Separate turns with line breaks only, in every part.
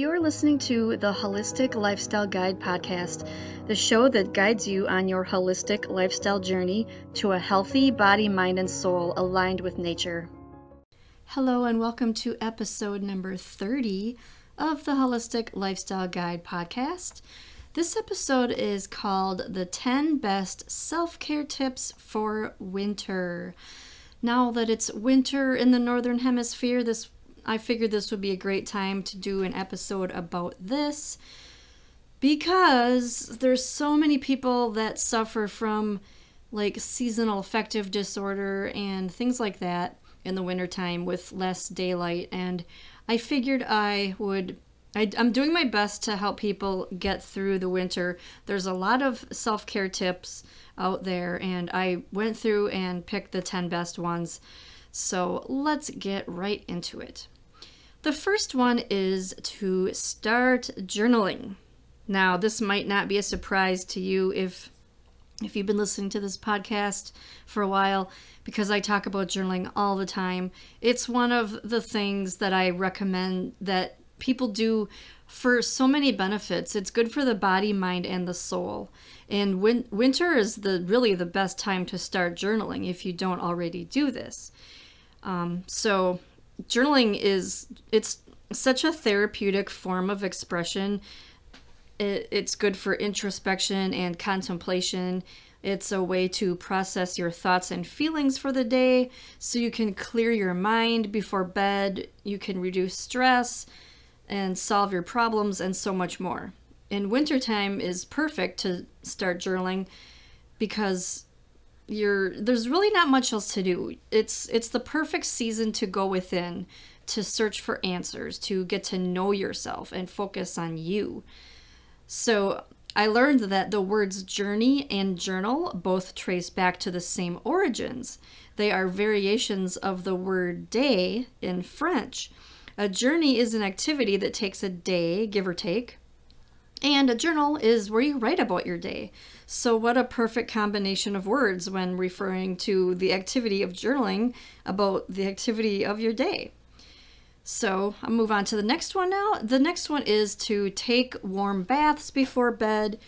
You're listening to the Holistic Lifestyle Guide podcast, the show that guides you on your holistic lifestyle journey to a healthy body, mind, and soul aligned with nature. Hello, and welcome to episode number 30 of the Holistic Lifestyle Guide podcast. This episode is called The 10 Best Self Care Tips for Winter. Now that it's winter in the Northern Hemisphere, this I figured this would be a great time to do an episode about this because there's so many people that suffer from like seasonal affective disorder and things like that in the wintertime with less daylight and I figured I would I, am doing my best to help people get through the winter. There's a lot of self care tips out there, and I went through and picked the 10 best ones. So let's get right into it. The first one is to start journaling. Now, this might not be a surprise to you if if you've been listening to this podcast for a while because I talk about journaling all the time. It's one of the things that I recommend that people do for so many benefits. It's good for the body, mind, and the soul. And win- winter is the really the best time to start journaling if you don't already do this. Um, so, journaling is it's such a therapeutic form of expression. It, it's good for introspection and contemplation. It's a way to process your thoughts and feelings for the day so you can clear your mind before bed. You can reduce stress and solve your problems and so much more. In wintertime is perfect to start journaling because you're there's really not much else to do. It's it's the perfect season to go within, to search for answers, to get to know yourself and focus on you. So I learned that the words journey and journal both trace back to the same origins. They are variations of the word day in French. A journey is an activity that takes a day, give or take, and a journal is where you write about your day. So, what a perfect combination of words when referring to the activity of journaling about the activity of your day. So, I'll move on to the next one now. The next one is to take warm baths before bed.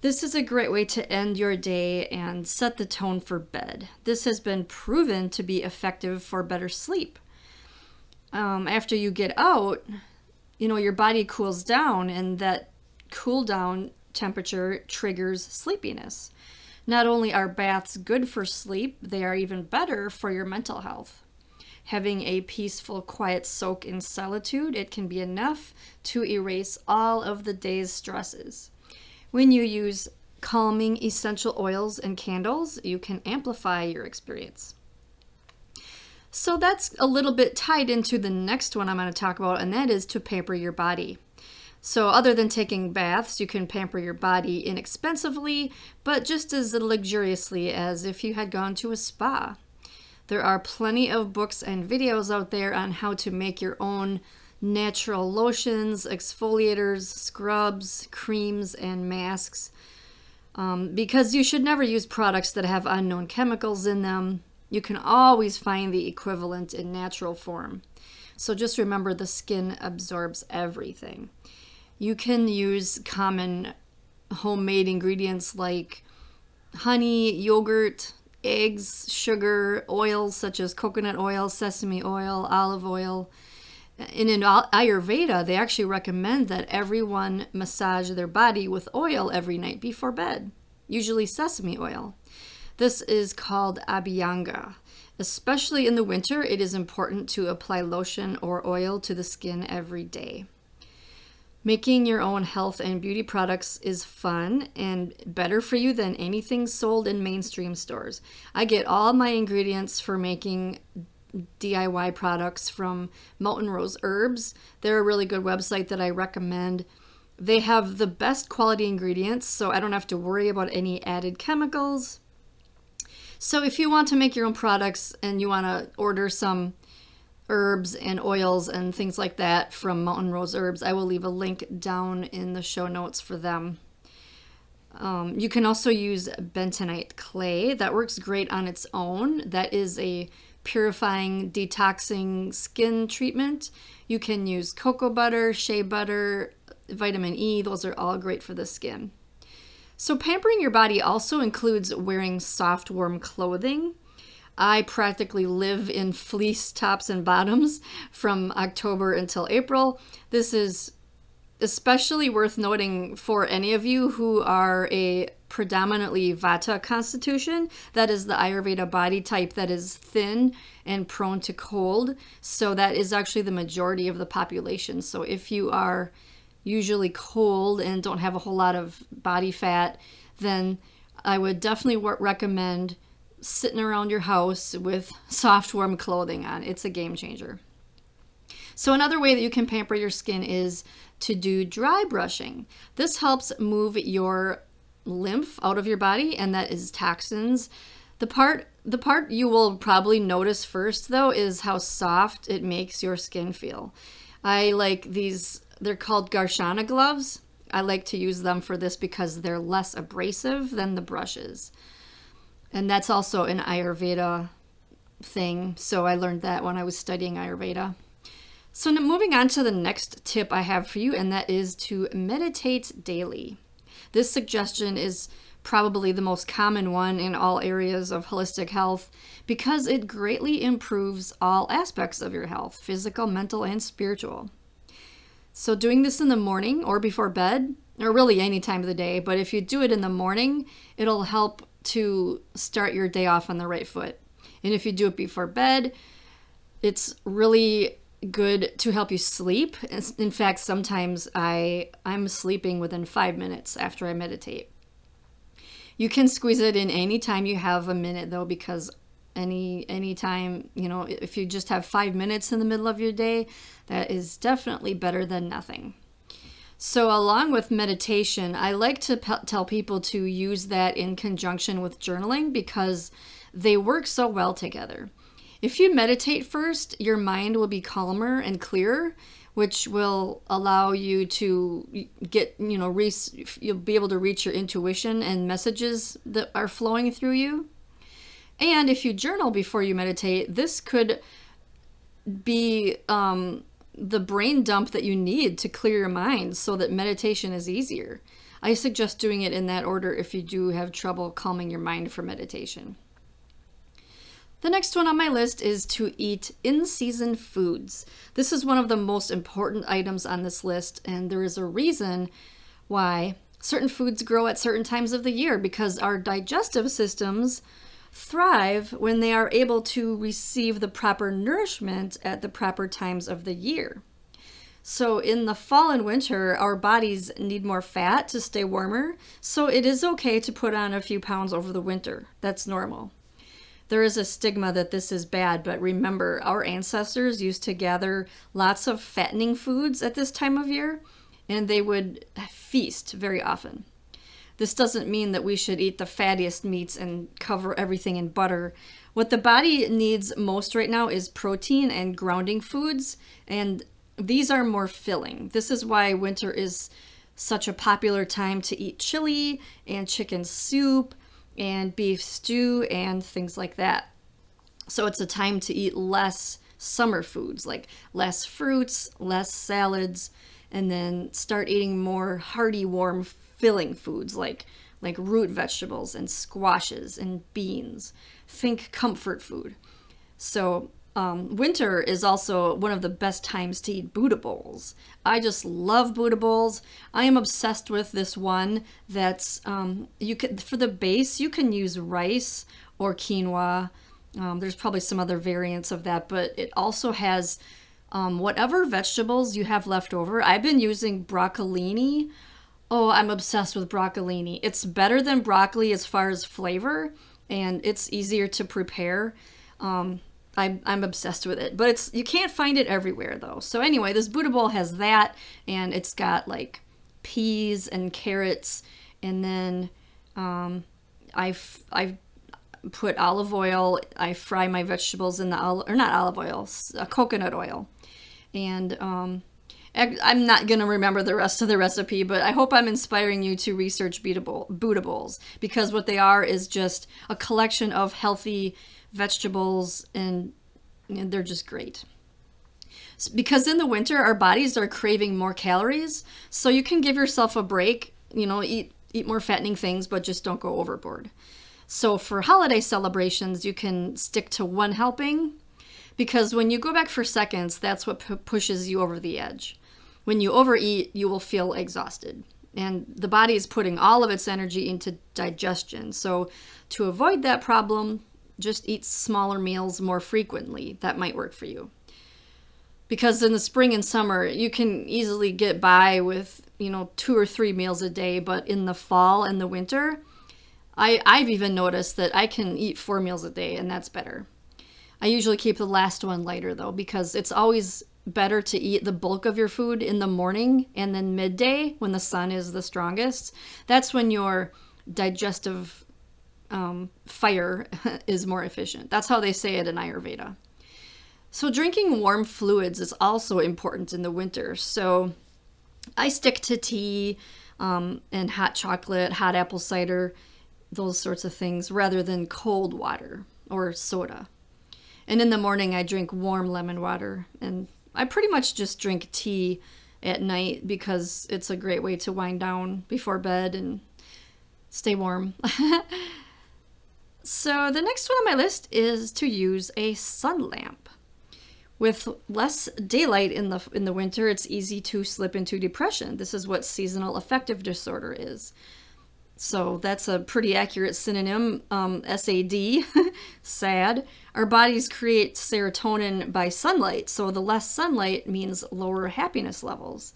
This is a great way to end your day and set the tone for bed. This has been proven to be effective for better sleep um, after you get out, you know, your body cools down, and that cool down temperature triggers sleepiness. Not only are baths good for sleep, they are even better for your mental health. Having a peaceful, quiet soak in solitude, it can be enough to erase all of the day's stresses. When you use calming essential oils and candles, you can amplify your experience. So that's a little bit tied into the next one I'm going to talk about, and that is to paper your body. So, other than taking baths, you can pamper your body inexpensively, but just as luxuriously as if you had gone to a spa. There are plenty of books and videos out there on how to make your own natural lotions, exfoliators, scrubs, creams, and masks. Um, because you should never use products that have unknown chemicals in them, you can always find the equivalent in natural form. So just remember the skin absorbs everything. You can use common homemade ingredients like honey, yogurt, eggs, sugar, oils such as coconut oil, sesame oil, olive oil. In Ayurveda, they actually recommend that everyone massage their body with oil every night before bed, usually sesame oil. This is called Abhyanga. Especially in the winter, it is important to apply lotion or oil to the skin every day. Making your own health and beauty products is fun and better for you than anything sold in mainstream stores. I get all my ingredients for making DIY products from Mountain Rose Herbs. They're a really good website that I recommend. They have the best quality ingredients, so I don't have to worry about any added chemicals. So if you want to make your own products and you want to order some herbs and oils and things like that from Mountain Rose Herbs, I will leave a link down in the show notes for them. Um, you can also use bentonite clay. That works great on its own. That is a purifying, detoxing skin treatment. You can use cocoa butter, shea butter, vitamin E. Those are all great for the skin. So, pampering your body also includes wearing soft, warm clothing. I practically live in fleece tops and bottoms from October until April. This is especially worth noting for any of you who are a predominantly Vata constitution. That is the Ayurveda body type that is thin and prone to cold. So, that is actually the majority of the population. So, if you are usually cold and don't have a whole lot of body fat, then I would definitely recommend sitting around your house with soft, warm clothing on. It's a game changer. So, another way that you can pamper your skin is to do dry brushing. This helps move your lymph out of your body, and that is toxins. The part the part you will probably notice first though is how soft it makes your skin feel. I like these they're called Garshana gloves. I like to use them for this because they're less abrasive than the brushes. And that's also an Ayurveda thing. So I learned that when I was studying Ayurveda. So moving on to the next tip I have for you, and that is to meditate daily. This suggestion is probably the most common one in all areas of holistic health because it greatly improves all aspects of your health physical, mental, and spiritual. So, doing this in the morning or before bed, or really any time of the day, but if you do it in the morning, it'll help to start your day off on the right foot. And if you do it before bed, it's really good to help you sleep. In fact, sometimes I I'm sleeping within 5 minutes after I meditate. You can squeeze it in any time you have a minute though because any any time you know if you just have five minutes in the middle of your day that is definitely better than nothing so along with meditation i like to pe- tell people to use that in conjunction with journaling because they work so well together. If you meditate first your mind will be calmer and clearer which will allow you to get you know re- you'll be able to reach your intuition and messages that are flowing through you. And if you journal before you meditate, this could be um, the brain dump that you need to clear your mind so that meditation is easier. I suggest doing it in that order if you do have trouble calming your mind for meditation. The next one on my list is to eat in season foods. This is one of the most important items on this list, and there is a reason why certain foods grow at certain times of the year because our digestive systems thrive when they are able to receive the proper nourishment at the proper times of the year. So, in the fall and winter, our bodies need more fat to stay warmer, so it is okay to put on a few pounds over the winter. That's normal. There is a stigma that this is bad, but remember, our ancestors used to gather lots of fattening foods at this time of year, and they would feast very often. This doesn't mean that we should eat the fattiest meats and cover everything in butter. What the body needs most right now is protein and grounding foods, and these are more filling. This is why winter is such a popular time to eat chili and chicken soup and beef stew and things like that. So it's a time to eat less summer foods, like less fruits, less salads, and then start eating more hearty, warm filling foods like like root vegetables and squashes and beans. Think comfort food. So um, winter is also one of the best times to eat Buddha bowls. I just love Buddha bowls. I am obsessed with this one that's um, you can for the base you can use rice or quinoa. Um, there's probably some other variants of that, but it also has um, whatever vegetables you have left over. I've been using broccolini Oh, I'm obsessed with broccolini. It's better than broccoli as far as flavor, and it's easier to prepare. Um, I, I'm obsessed with it, but it's you can't find it everywhere though. So anyway, this Buddha bowl has that, and it's got like peas and carrots, and then um, I've I've put olive oil. I fry my vegetables in the olive or not olive oil, uh, coconut oil, and um, I'm not going to remember the rest of the recipe, but I hope I'm inspiring you to research Buddha bowls because what they are is just a collection of healthy vegetables and they're just great. Because in the winter, our bodies are craving more calories, so you can give yourself a break. You know, eat eat more fattening things, but just don't go overboard. So for holiday celebrations, you can stick to one helping because when you go back for seconds, that's what p- pushes you over the edge. When you overeat, you will feel exhausted. And the body is putting all of its energy into digestion. So, to avoid that problem, just eat smaller meals more frequently. That might work for you. Because in the spring and summer, you can easily get by with, you know, two or three meals a day, but in the fall and the winter, I, I've even noticed that I can eat four meals a day, and that's better. I usually keep the last one lighter though, because it's always better to eat the bulk of your food in the morning and then midday when the sun is the strongest. That's when your digestive um, fire is more efficient. That's how they say it in Ayurveda. So, drinking warm fluids is also important in the winter. So, I stick to tea um, and hot chocolate, hot apple cider, those sorts of things, rather than cold water or soda. And in the morning, I drink warm lemon water. And I pretty much just drink tea at night because it's a great way to wind down before bed and stay warm. So the next one on my list is to use a sun lamp. With less daylight in the in the winter, it's easy to slip into depression. This is what seasonal affective disorder is. So that's a pretty accurate synonym. Um, SAD, sad. Our bodies create serotonin by sunlight, so the less sunlight means lower happiness levels.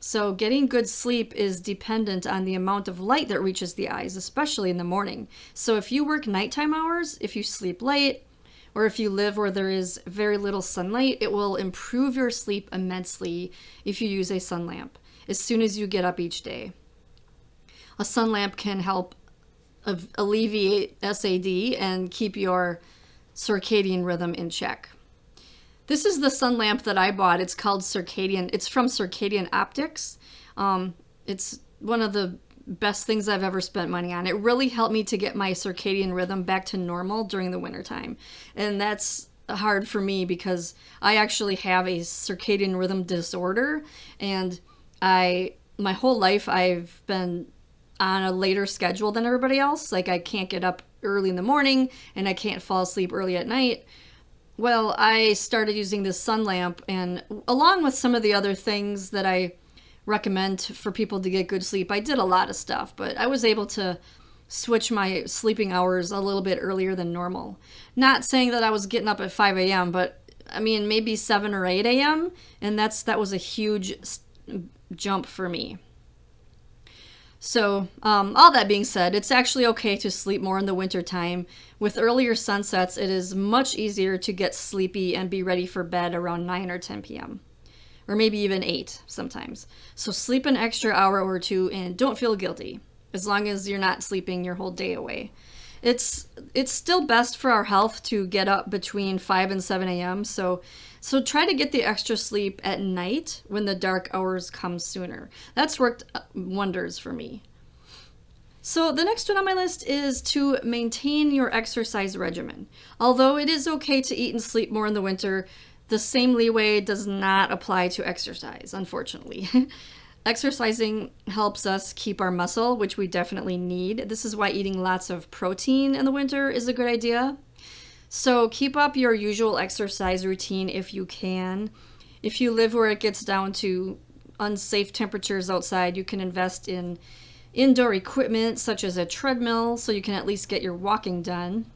So, getting good sleep is dependent on the amount of light that reaches the eyes, especially in the morning. So, if you work nighttime hours, if you sleep late, or if you live where there is very little sunlight, it will improve your sleep immensely if you use a sun lamp as soon as you get up each day. A sun lamp can help alleviate SAD and keep your circadian rhythm in check. This is the sun lamp that I bought. It's called Circadian. It's from Circadian Optics. Um, it's one of the best things I've ever spent money on. It really helped me to get my circadian rhythm back to normal during the wintertime. And that's hard for me because I actually have a circadian rhythm disorder and I my whole life I've been on a later schedule than everybody else. Like I can't get up early in the morning and I can't fall asleep early at night. Well, I started using this sun lamp, and along with some of the other things that I recommend for people to get good sleep, I did a lot of stuff, but I was able to switch my sleeping hours a little bit earlier than normal. Not saying that I was getting up at 5 a.m., but I mean maybe 7 or 8 a.m., and that's that was a huge jump for me. So, um, all that being said, it's actually okay to sleep more in the wintertime. With earlier sunsets, it is much easier to get sleepy and be ready for bed around 9 or 10 p.m. Or maybe even 8 sometimes. So, sleep an extra hour or two and don't feel guilty, as long as you're not sleeping your whole day away. It's it's still best for our health to get up between 5 and 7 a.m. So so try to get the extra sleep at night when the dark hours come sooner. That's worked uh, wonders for me. So the next one on my list is to maintain your exercise regimen. Although it is okay to eat and sleep more in the winter, the same leeway does not apply to exercise, unfortunately. Exercising helps us keep our muscle, which we definitely need. This is why eating lots of protein in the winter is a good idea. So keep up your usual exercise routine if you can. If you live where it gets down to unsafe temperatures outside, you can invest in indoor equipment such as a treadmill so you can at least get your walking done.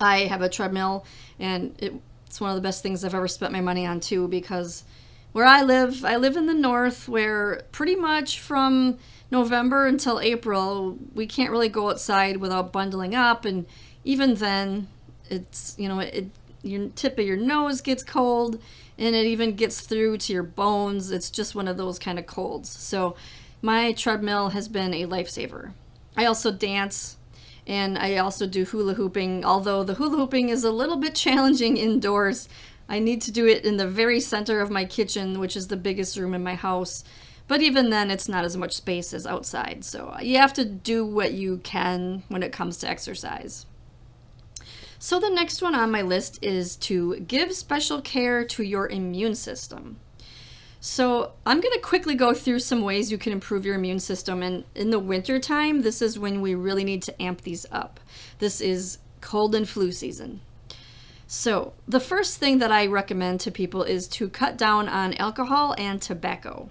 I have a treadmill and it, it's one of the best things I've ever spent my money on too because where I live, I live in the north where pretty much from November until April, we can't really go outside without bundling up and even then it's you know it your tip of your nose gets cold and it even gets through to your bones. It's just one of those kind of colds. So my treadmill has been a lifesaver. I also dance and i also do hula hooping. Although the hula hooping is a little bit challenging indoors i need to do it in the very center of my kitchen which is the biggest room in my house. But even then it's not as much space as outside. So you have to do what you can when it comes to exercise So, the next one on my list is to give special care to your immune system. So, I'm going to quickly go through some ways you can improve your immune system. And in the winter time, this is when we really need to amp these up. This is cold and flu season. So, the first thing that I recommend to people is to cut down on alcohol and tobacco.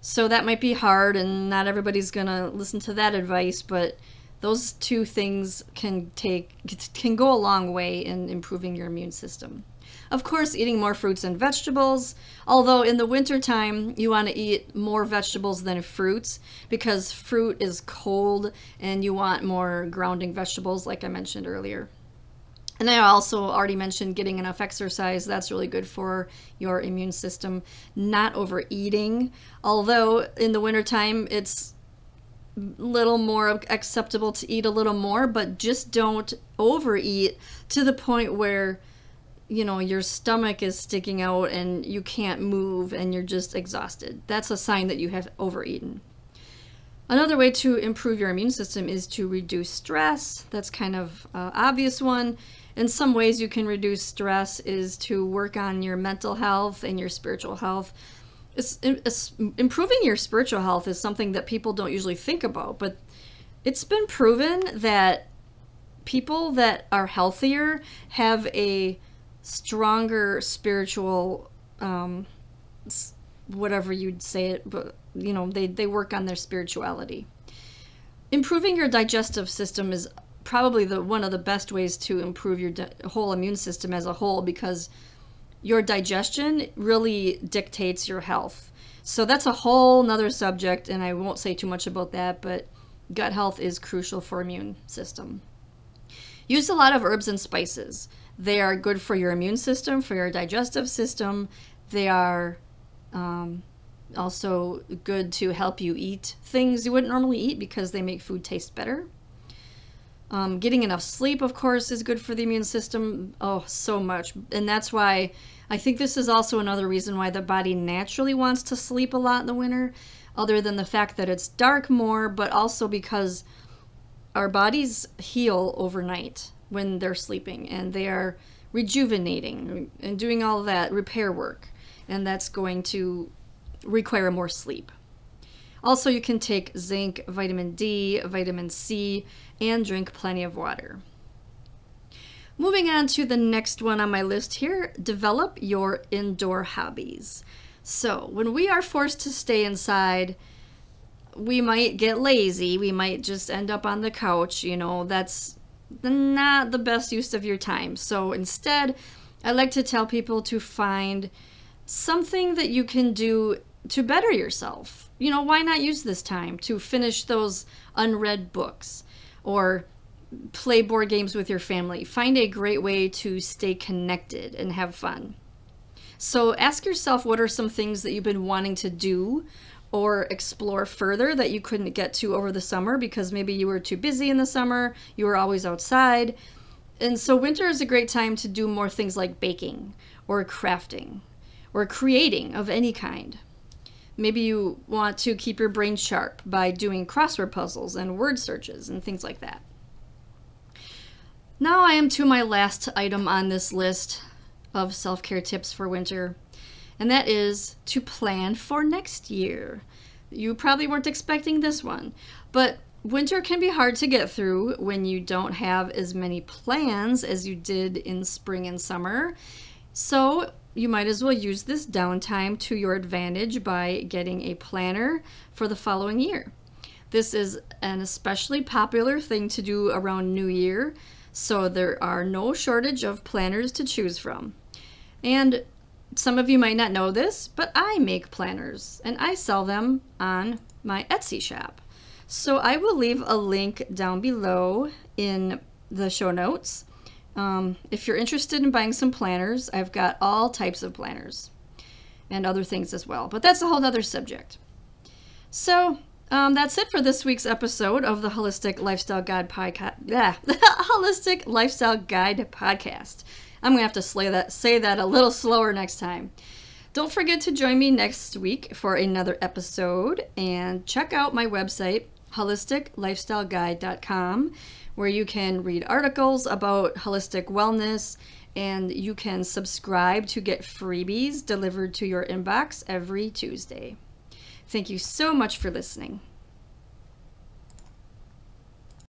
So, that might be hard, and not everybody's going to listen to that advice, but those two things can take can go a long way in improving your immune system. Of course, eating more fruits and vegetables, although in the wintertime you want to eat more vegetables than fruits because fruit is cold and you want more grounding vegetables like I mentioned earlier. And I also already mentioned getting enough exercise. That's really good for your immune system. Not overeating, although in the wintertime it's little more acceptable to eat a little more, but just don't overeat to the point where you know your stomach is sticking out and you can't move and you're just exhausted. That's a sign that you have overeaten. Another way to improve your immune system is to reduce stress. That's kind of uh, obvious one. In some ways you can reduce stress is to work on your mental health and your spiritual health it's, it's, improving your spiritual health is something that people don't usually think about, but it's been proven that people that are healthier have a stronger spiritual um, whatever you'd say it but you know they, they work on their spirituality. Improving your digestive system is probably the one of the best ways to improve your whole immune system as a whole because your digestion really dictates your health. So that's a whole nother subject, and I won't say too much about that, but gut health is crucial for immune system. Use a lot of herbs and spices. They are good for your immune system, for your digestive system. They are um, also good to help you eat things you wouldn't normally eat because they make food taste better. Um, getting enough sleep, of course, is good for the immune system. Oh, so much. And that's why I think this is also another reason why the body naturally wants to sleep a lot in the winter, other than the fact that it's dark more, but also because our bodies heal overnight when they're sleeping and they are rejuvenating and doing all that repair work. And that's going to require more sleep. Also, you can take zinc, vitamin D, vitamin C, and drink plenty of water. Moving on to the next one on my list here develop your indoor hobbies. So, when we are forced to stay inside, we might get lazy. We might just end up on the couch. You know, that's not the best use of your time. So, instead, I like to tell people to find something that you can do to better yourself. You know, why not use this time to finish those unread books or play board games with your family? Find a great way to stay connected and have fun. So ask yourself what are some things that you've been wanting to do or explore further that you couldn't get to over the summer because maybe you were too busy in the summer, you were always outside. And so winter is a great time to do more things like baking or crafting or creating of any kind. Maybe you want to keep your brain sharp by doing crossword puzzles and word searches and things like that. Now I am to my last item on this list of self care tips for winter, and that is to plan for next year. You probably weren't expecting this one, but winter can be hard to get through when you don't have as many plans as you did in spring and summer. So, you might as well use this downtime to your advantage by getting a planner for the following year. This is an especially popular thing to do around New Year, so there are no shortage of planners to choose from. And some of you might not know this, but I make planners and I sell them on my Etsy shop. So I will leave a link down below in the show notes um, if you're interested in buying some planners, I've got all types of planners and other things as well, but that's a whole other subject. So um, that's it for this week's episode of the Holistic Lifestyle Guide podcast. Yeah, Holistic Lifestyle Guide podcast. I'm gonna have to say that say that a little slower next time. Don't forget to join me next week for another episode and check out my website holisticlifestyleguide.com where you can read articles about holistic wellness and you can subscribe to get freebies delivered to your inbox every Tuesday. Thank you so much for listening.